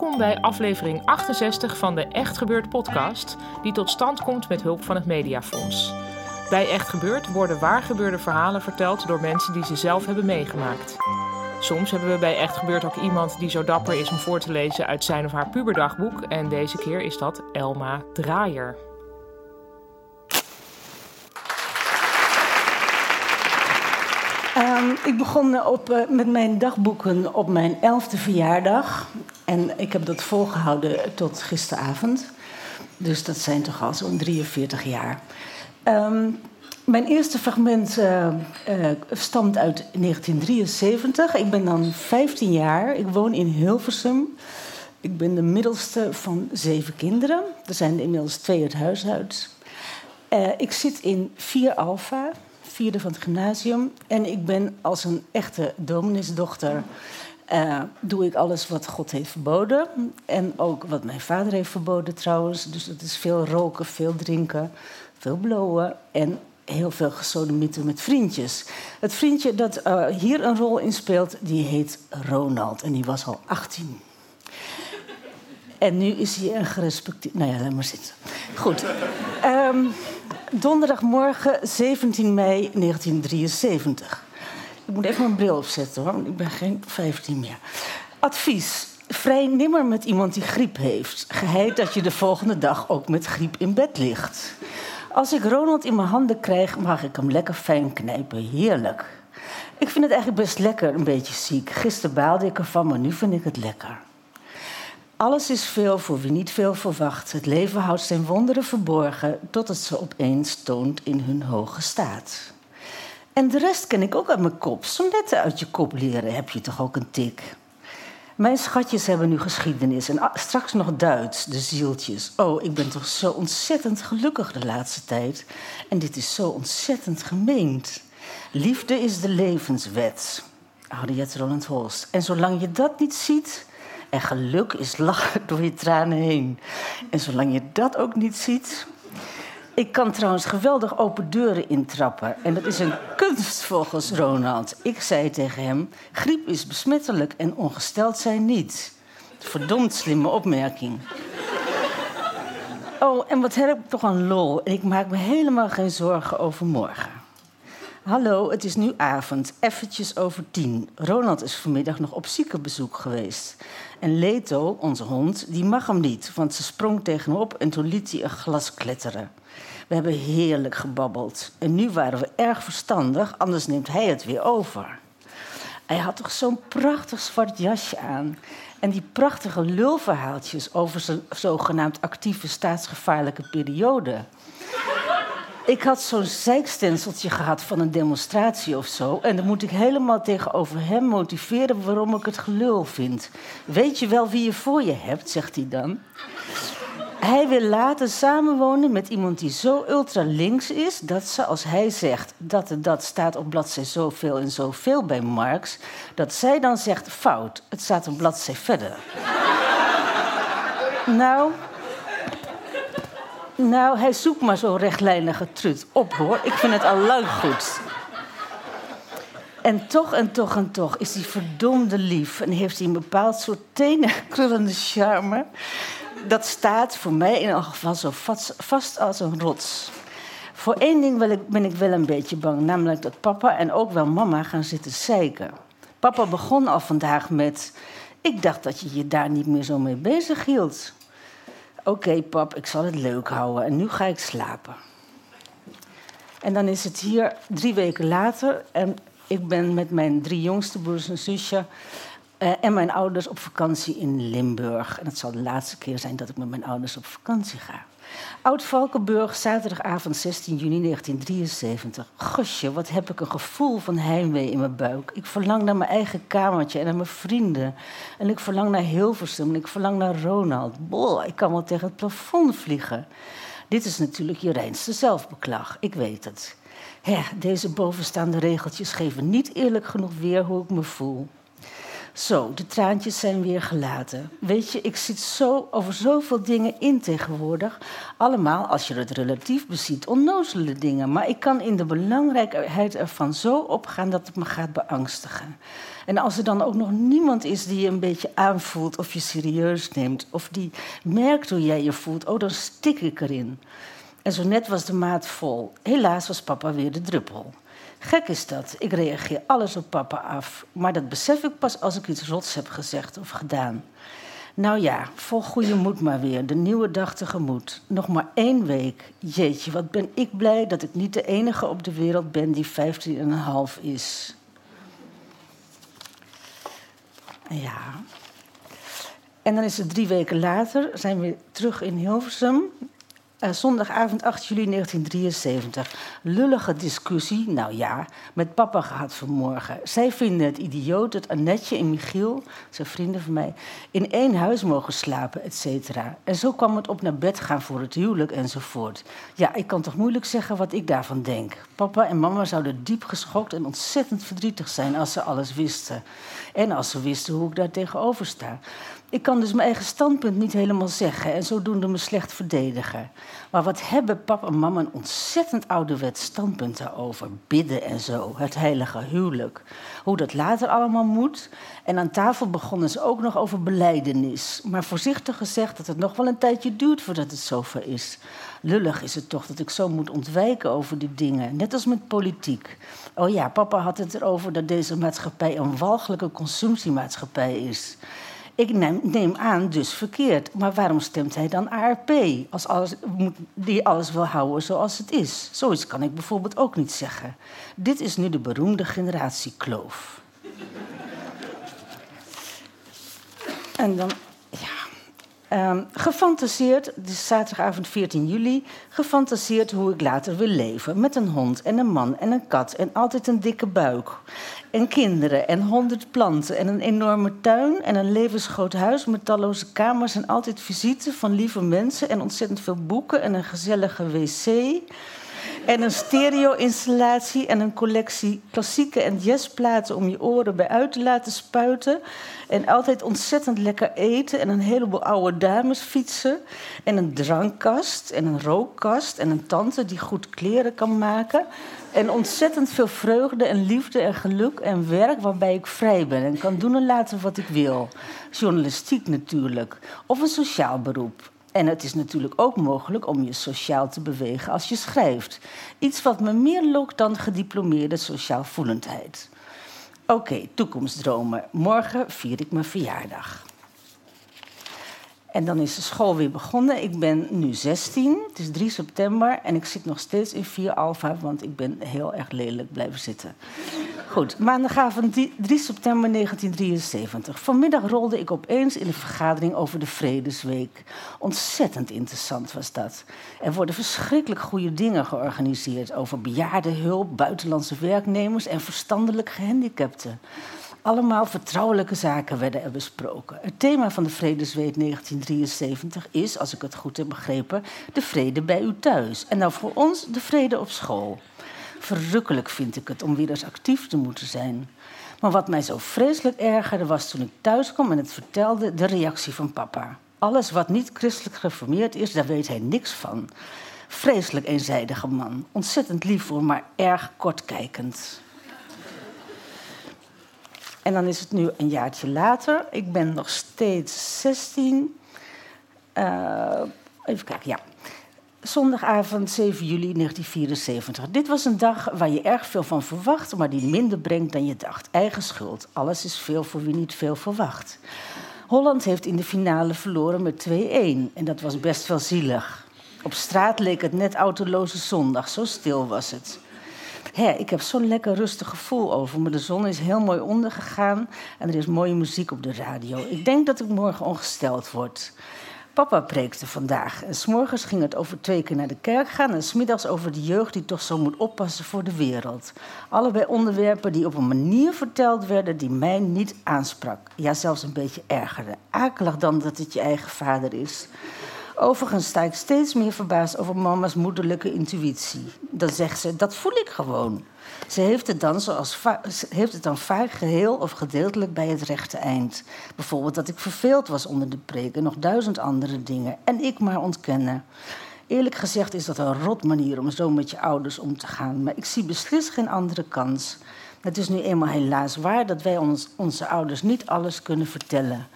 Welkom bij aflevering 68 van de Echt Gebeurd podcast, die tot stand komt met hulp van het Mediafonds. Bij Echt Gebeurd worden waargebeurde verhalen verteld door mensen die ze zelf hebben meegemaakt. Soms hebben we bij Echt Gebeurd ook iemand die zo dapper is om voor te lezen uit zijn of haar puberdagboek en deze keer is dat Elma Draaier. Ik begon eh, op, eh, met mijn dagboeken op mijn elfde verjaardag. En ik heb dat volgehouden tot gisteravond. Dus dat zijn toch al zo'n 43 jaar. Ehm, mijn eerste fragment eh, stamt uit 1973. Ik ben dan 15 jaar. Ik woon in Hilversum. Ik ben de middelste van zeven kinderen. Er zijn inmiddels twee het huis uit. Ik zit in 4 Alpha, vierde van het gymnasium. En ik ben als een echte domineesdochter... eh, doe ik alles wat God heeft verboden. En ook wat mijn vader heeft verboden trouwens. Dus dat is veel roken, veel drinken, veel blowen... en heel veel gesodemieten met vriendjes. Het vriendje dat eh, hier een rol in speelt, die heet Ronald. En die was al 18. En nu is hij een gerespecteerd... Nou ja, laat maar zitten. Goed. Ehm, donderdagmorgen 17 mei 1973. Ik moet even mijn bril opzetten hoor, want ik ben geen 15 meer. Advies. Vrij nimmer met iemand die griep heeft. Geheid dat je de volgende dag ook met griep in bed ligt. Als ik Ronald in mijn handen krijg, mag ik hem lekker fijn knijpen. Heerlijk. Ik vind het eigenlijk best lekker, een beetje ziek. Gisteren baalde ik ervan, maar nu vind ik het lekker. Alles is veel voor wie niet veel verwacht. Het leven houdt zijn wonderen verborgen tot het ze opeens toont in hun hoge staat. En de rest ken ik ook uit mijn kop. Net uit je kop leren heb je toch ook een tik. Mijn schatjes hebben nu geschiedenis en ah, straks nog Duits, de zieltjes. Oh, ik ben toch zo ontzettend gelukkig de laatste tijd. En dit is zo ontzettend gemeend. Liefde is de levenswet. Jet Roland Holst. En zolang je dat niet ziet, en geluk is lachen door je tranen heen. En zolang je dat ook niet ziet. Ik kan trouwens geweldig open deuren intrappen. En dat is een kunst volgens Ronald. Ik zei tegen hem: griep is besmettelijk en ongesteld zijn niet. Verdomd slimme opmerking. Oh, en wat heb ik toch een lol. Ik maak me helemaal geen zorgen over morgen. Hallo, het is nu avond, eventjes over tien. Ronald is vanmiddag nog op ziekenbezoek geweest. En Leto, onze hond, die mag hem niet, want ze sprong tegenop en toen liet hij een glas kletteren. We hebben heerlijk gebabbeld. En nu waren we erg verstandig, anders neemt hij het weer over. Hij had toch zo'n prachtig zwart jasje aan. En die prachtige lulverhaaltjes over zijn zogenaamd actieve staatsgevaarlijke periode. Ik had zo'n zeikstenseltje gehad van een demonstratie of zo. En dan moet ik helemaal tegenover hem motiveren waarom ik het gelul vind. Weet je wel wie je voor je hebt, zegt hij dan. Hij wil later samenwonen met iemand die zo ultra links is dat ze, als hij zegt dat en dat staat op bladzij zoveel en zoveel bij Marx, dat zij dan zegt fout, het staat een bladzij verder. nou, nou, hij zoekt maar zo'n rechtlijnige trut op hoor. Ik vind het al lang goed. En toch en toch en toch is hij verdomde lief en heeft hij een bepaald soort tenenkrullende charme. Dat staat voor mij in elk geval zo vast, als een rots. Voor één ding wil ik- ben ik wel een beetje bang, namelijk dat papa en ook wel mama gaan zitten zeiken. Papa begon al vandaag met: Ik dacht dat je je daar niet meer zo mee bezig hield. Oké, pap, ik zal het leuk houden en nu ga ik slapen. En dan is het hier drie weken later en Ik ben met mijn drie jongste broers en zusje uh, en mijn ouders op vakantie in Limburg. En het zal de laatste keer zijn dat ik met mijn ouders op vakantie ga. Oud-Valkenburg, zaterdagavond 16 juni 1973. Gosje, wat heb ik een gevoel van heimwee in mijn buik. Ik verlang naar mijn eigen kamertje en naar mijn vrienden. En ik verlang naar Hilversum en ik verlang naar Ronald. Boah, ik kan wel tegen het plafond vliegen. Dit is natuurlijk je reinste zelfbeklag, ik weet het. Deze bovenstaande regeltjes geven niet eerlijk genoeg weer hoe ik me voel. Zo, de traantjes zijn weer gelaten. Weet je, ik zit zo over zoveel dingen in tegenwoordig. Allemaal, als je het relatief beziet, onnozele dingen. Maar ik kan in de belangrijkheid ervan zo opgaan dat het me gaat beangstigen. En als er dan ook nog niemand is die je een beetje aanvoelt of je serieus neemt, of die merkt hoe jij je voelt, oh, dan stik ik erin. En zo net was de maat vol. Helaas was papa weer de druppel. Gek is dat. Ik reageer alles op papa af. Maar dat besef ik pas als ik iets rots heb gezegd of gedaan. Nou ja, vol goede moed maar weer. De nieuwe dag tegemoet. Nog maar één week. Jeetje, wat ben ik blij dat ik niet de enige op de wereld ben die 15,5 is. Ja. En dan is het drie weken later, zijn we terug in Hilversum. Uh, zondagavond 8 juli 1973. Lullige discussie, nou ja, met papa gehad vanmorgen. Zij vinden het idioot dat Annetje en Michiel, zijn vrienden van mij, in één huis mogen slapen, et cetera. En zo kwam het op naar bed gaan voor het huwelijk enzovoort. Ja, ik kan toch moeilijk zeggen wat ik daarvan denk. Papa en mama zouden diep geschokt en ontzettend verdrietig zijn als ze alles wisten. En als ze wisten hoe ik daar tegenover sta. Ik kan dus mijn eigen standpunt niet helemaal zeggen en zodoende me slecht verdedigen. Maar wat hebben papa en mama een ontzettend ouderwet standpunt daarover? Bidden en zo, het heilige huwelijk. Hoe dat later allemaal moet. En aan tafel begonnen ze ook nog over beleidenis. Maar voorzichtig gezegd dat het nog wel een tijdje duurt voordat het zover is. Lullig is het toch dat ik zo moet ontwijken over die dingen. Net als met politiek. Oh ja, papa had het erover dat deze maatschappij een walgelijke consumptiemaatschappij is. Ik neem, aan, dus verkeerd. Maar waarom stemt hij dan ARP? Als alles, die alles wil houden zoals het is. Zoiets kan ik bijvoorbeeld ook niet zeggen. Dit is nu de beroemde generatiekloof. en dan Um, gefantaseerd, is zaterdagavond 14 juli, gefantaseerd hoe ik later wil leven. Met een hond en een man en een kat en altijd een dikke buik. En kinderen en honderd planten en een enorme tuin en een levensgroot huis met talloze kamers en altijd visite van lieve mensen en ontzettend veel boeken en een gezellige wc. En een stereo-installatie en een collectie klassieke en jazzplaten om je oren bij uit te laten spuiten. En altijd ontzettend lekker eten en een heleboel oude dames fietsen. En een drankkast en een rookkast en een tante die goed kleren kan maken. En ontzettend veel vreugde en liefde en geluk en werk waarbij ik vrij ben en kan doen en laten wat ik wil. Journalistiek natuurlijk. Of een sociaal beroep. En het is natuurlijk ook mogelijk om je sociaal te bewegen als je schrijft. Iets wat me meer lokt dan gediplomeerde sociaal voelendheid. Oké, toekomstdromen. Morgen vier ik mijn verjaardag. En dan is de school weer begonnen. Ik ben nu 16, het is 3 september en ik zit nog steeds in 4 alfa, want ik ben heel erg lelijk blijven zitten. Goed, maandagavond 3 september 1973. Vanmiddag rolde ik opeens in een vergadering over de Vredesweek. Ontzettend interessant was dat. Er worden verschrikkelijk goede dingen georganiseerd over bejaardenhulp, buitenlandse werknemers en verstandelijk gehandicapten. Allemaal vertrouwelijke zaken werden er besproken. Het thema van de Vredesweek 1973 is, als ik het goed heb begrepen, de vrede bij u thuis. En nou voor ons de vrede op school. Verrukkelijk vind ik het om weer eens actief te moeten zijn. Maar wat mij zo vreselijk ergerde was toen ik thuis kwam en het vertelde, de reactie van papa. Alles wat niet christelijk geformeerd is, daar weet hij niks van. Vreselijk eenzijdige man. Ontzettend lief voor, maar erg kortkijkend. En dan is het nu een jaartje later. Ik ben nog steeds 16. Uh, even kijken, ja. Zondagavond 7 juli 1974. Dit was een dag waar je erg veel van verwacht, maar die minder brengt dan je dacht. Eigen schuld. Alles is veel voor wie niet veel verwacht. Holland heeft in de finale verloren met 2-1 en dat was best wel zielig. Op straat leek het net autoloze zondag, zo stil was het. Hè, ik heb zo'n lekker rustig gevoel over me. De zon is heel mooi ondergegaan en er is mooie muziek op de radio. Ik denk dat ik morgen ongesteld word. Papa preekte vandaag. En s'morgens ging het over twee keer naar de kerk gaan... en smiddags over de jeugd die toch zo moet oppassen voor de wereld. Allebei onderwerpen die op een manier verteld werden... die mij niet aansprak. Ja, zelfs een beetje ergerde. Akelig dan dat het je eigen vader is. Overigens sta ik steeds meer verbaasd over mama's moederlijke intuïtie. Dan zegt ze, dat voel ik gewoon. Ze heeft het, dan zoals heeft het dan vaak geheel of gedeeltelijk bij het rechte eind. Bijvoorbeeld dat ik verveeld was onder de preek en nog duizend andere dingen. En ik maar ontkennen. Eerlijk gezegd is dat een rot manier om zo met je ouders om te gaan. Maar ik zie beslist geen andere kans. Het is nu eenmaal helaas waar dat wij ons, onze ouders niet alles kunnen vertellen.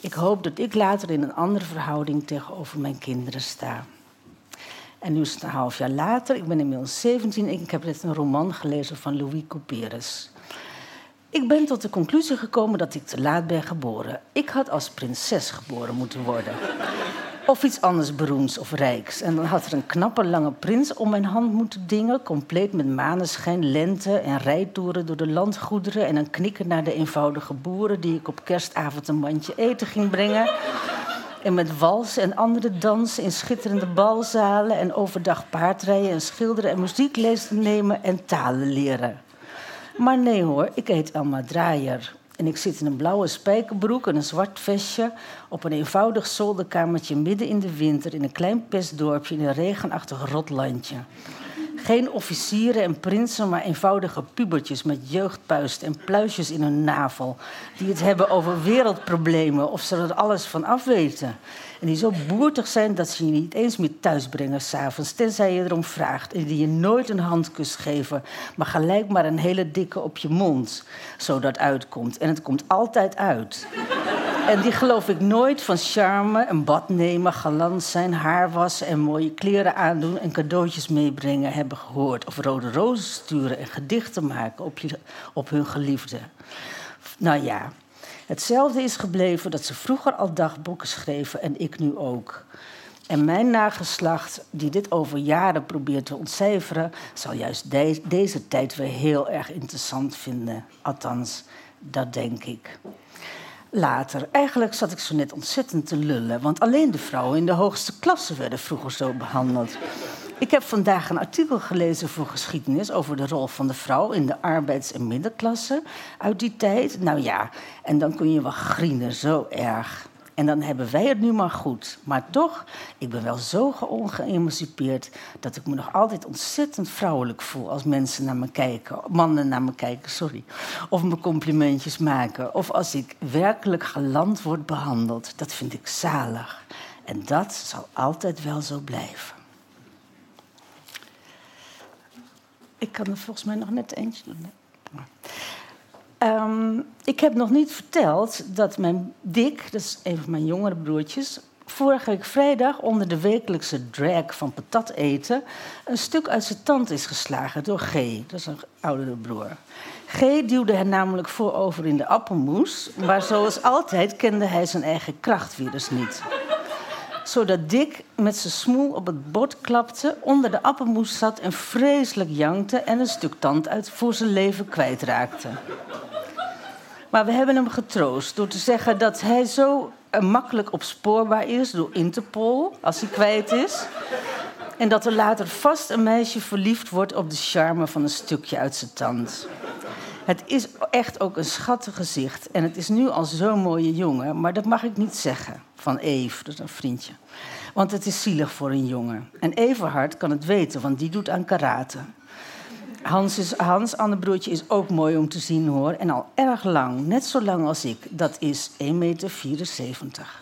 Ik hoop dat ik later in een andere verhouding tegenover mijn kinderen sta. En nu is het een half jaar later, ik ben inmiddels 17 en ik heb net een roman gelezen van Louis Couperus. Ik ben tot de conclusie gekomen dat ik te laat ben geboren. Ik had als prinses geboren moeten worden. Of iets anders beroemds of rijks. En dan had er een knappe lange prins om mijn hand moeten dingen, compleet met maneschijn, lente en rijtoeren door de landgoederen en een knikken naar de eenvoudige boeren die ik op kerstavond een mandje eten ging brengen. En met wals en andere dansen in schitterende balzalen en overdag paardrijden en schilderen en muzieklezen nemen en talen leren. Maar nee hoor, ik heet Elma Draaier. En ik zit in een blauwe spijkerbroek en een zwart vestje op een eenvoudig zolderkamertje midden in de winter in een klein pestdorpje in een regenachtig rotlandje. Geen officieren en prinsen, maar eenvoudige pubertjes met jeugdpuist en pluisjes in hun navel. Die het hebben over wereldproblemen of ze er alles van afweten. En die zo boertig zijn dat ze je niet eens meer thuisbrengen s'avonds, tenzij je erom vraagt. En die je nooit een handkus geven, maar gelijk maar een hele dikke op je mond. Zodat uitkomt. En het komt altijd uit. En die geloof ik nooit van charme, een bad nemen, galant zijn, haar wassen en mooie kleren aandoen en cadeautjes meebrengen hebben gehoord. Of rode rozen sturen en gedichten maken op, je, op hun geliefde. Nou ja, hetzelfde is gebleven dat ze vroeger al dagboeken schreven en ik nu ook. En mijn nageslacht, die dit over jaren probeert te ontcijferen, zal juist deze tijd weer heel erg interessant vinden. Althans, dat denk ik later. Eigenlijk zat ik zo net ontzettend te lullen, want alleen de vrouwen in de hoogste klasse werden vroeger zo behandeld. Ik heb vandaag een artikel gelezen voor geschiedenis over de rol van de vrouw in de arbeids- en middenklasse uit die tijd. Nou ja, en dan kun je wel grienen, zo erg. En dan hebben wij het nu maar goed. Maar toch, ik ben wel zo ongeëmancipeerd dat ik me nog altijd ontzettend vrouwelijk voel als mensen naar me kijken, mannen naar me kijken, sorry. Of me complimentjes maken. Of als ik werkelijk galant word behandeld. Dat vind ik zalig. En dat zal altijd wel zo blijven. Ik kan er volgens mij nog net eentje doen. Um, ik heb nog niet verteld dat mijn Dick, dat is een van mijn jongere broertjes, vorige week vrijdag onder de wekelijkse drag van patat eten een stuk uit zijn tand is geslagen door G, dat is een oudere broer. G duwde hem namelijk voorover in de appelmoes, maar zoals altijd kende hij zijn eigen krachtvirus niet zodat Dick met zijn smoel op het bord klapte, onder de appelmoes zat en vreselijk jankte en een stuk tand uit voor zijn leven kwijtraakte. Maar we hebben hem getroost door te zeggen dat hij zo makkelijk opspoorbaar is door Interpol als hij kwijt is. En dat er later vast een meisje verliefd wordt op de charme van een stukje uit zijn tand. Het is echt ook een schattig gezicht. En het is nu al zo'n mooie jongen, maar dat mag ik niet zeggen van Eve, dat is een vriendje. Want het is zielig voor een jongen. En Everhard kan het weten, want die doet aan karate. Hans, is, Hans, broertje, is ook mooi om te zien hoor. En al erg lang, net zo lang als ik. Dat is 1,74 meter.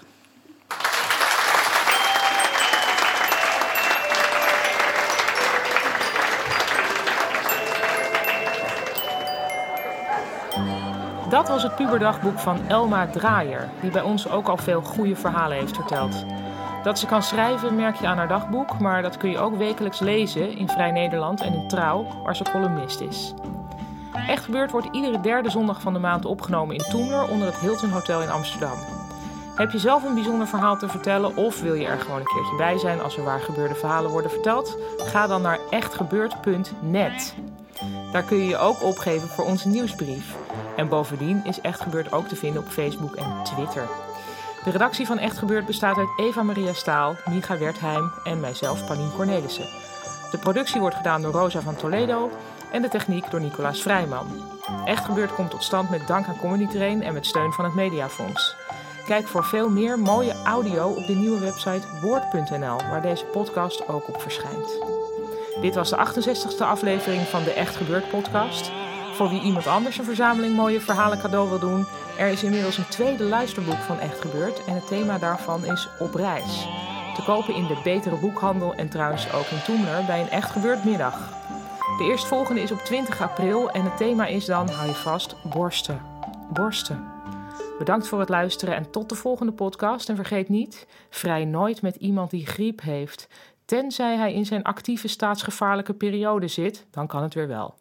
Dat was het puberdagboek van Elma Draaier, die bij ons ook al veel goede verhalen heeft verteld. Dat ze kan schrijven merk je aan haar dagboek, maar dat kun je ook wekelijks lezen in Vrij Nederland en in Trouw, waar ze columnist is. Echt gebeurd wordt iedere derde zondag van de maand opgenomen in Toemler onder het Hilton Hotel in Amsterdam. Heb je zelf een bijzonder verhaal te vertellen of wil je er gewoon een keertje bij zijn als er waar gebeurde verhalen worden verteld? Ga dan naar echtgebeurd.net. Daar kun je je ook opgeven voor onze nieuwsbrief. En bovendien is Echt Gebeurd ook te vinden op Facebook en Twitter. De redactie van Echt Gebeurd bestaat uit Eva Maria Staal, Micha Wertheim en mijzelf, Paulien Cornelissen. De productie wordt gedaan door Rosa van Toledo en de techniek door Nicolaas Vrijman. Echt Gebeurd komt tot stand met dank aan Comedy Train en met steun van het Mediafonds. Kijk voor veel meer mooie audio op de nieuwe website woord.nl, waar deze podcast ook op verschijnt. Dit was de 68e aflevering van de Echt Gebeurd podcast. Voor wie iemand anders een verzameling mooie verhalen cadeau wil doen, er is inmiddels een tweede luisterboek van Echt Gebeurd en het thema daarvan is Op reis. Te kopen in de betere boekhandel en trouwens ook in Toemler bij een Echt Gebeurd middag. De eerstvolgende is op 20 april en het thema is dan, hou je vast, borsten. Borsten. Bedankt voor het luisteren en tot de volgende podcast. En vergeet niet, vrij nooit met iemand die griep heeft. Tenzij hij in zijn actieve staatsgevaarlijke periode zit, dan kan het weer wel.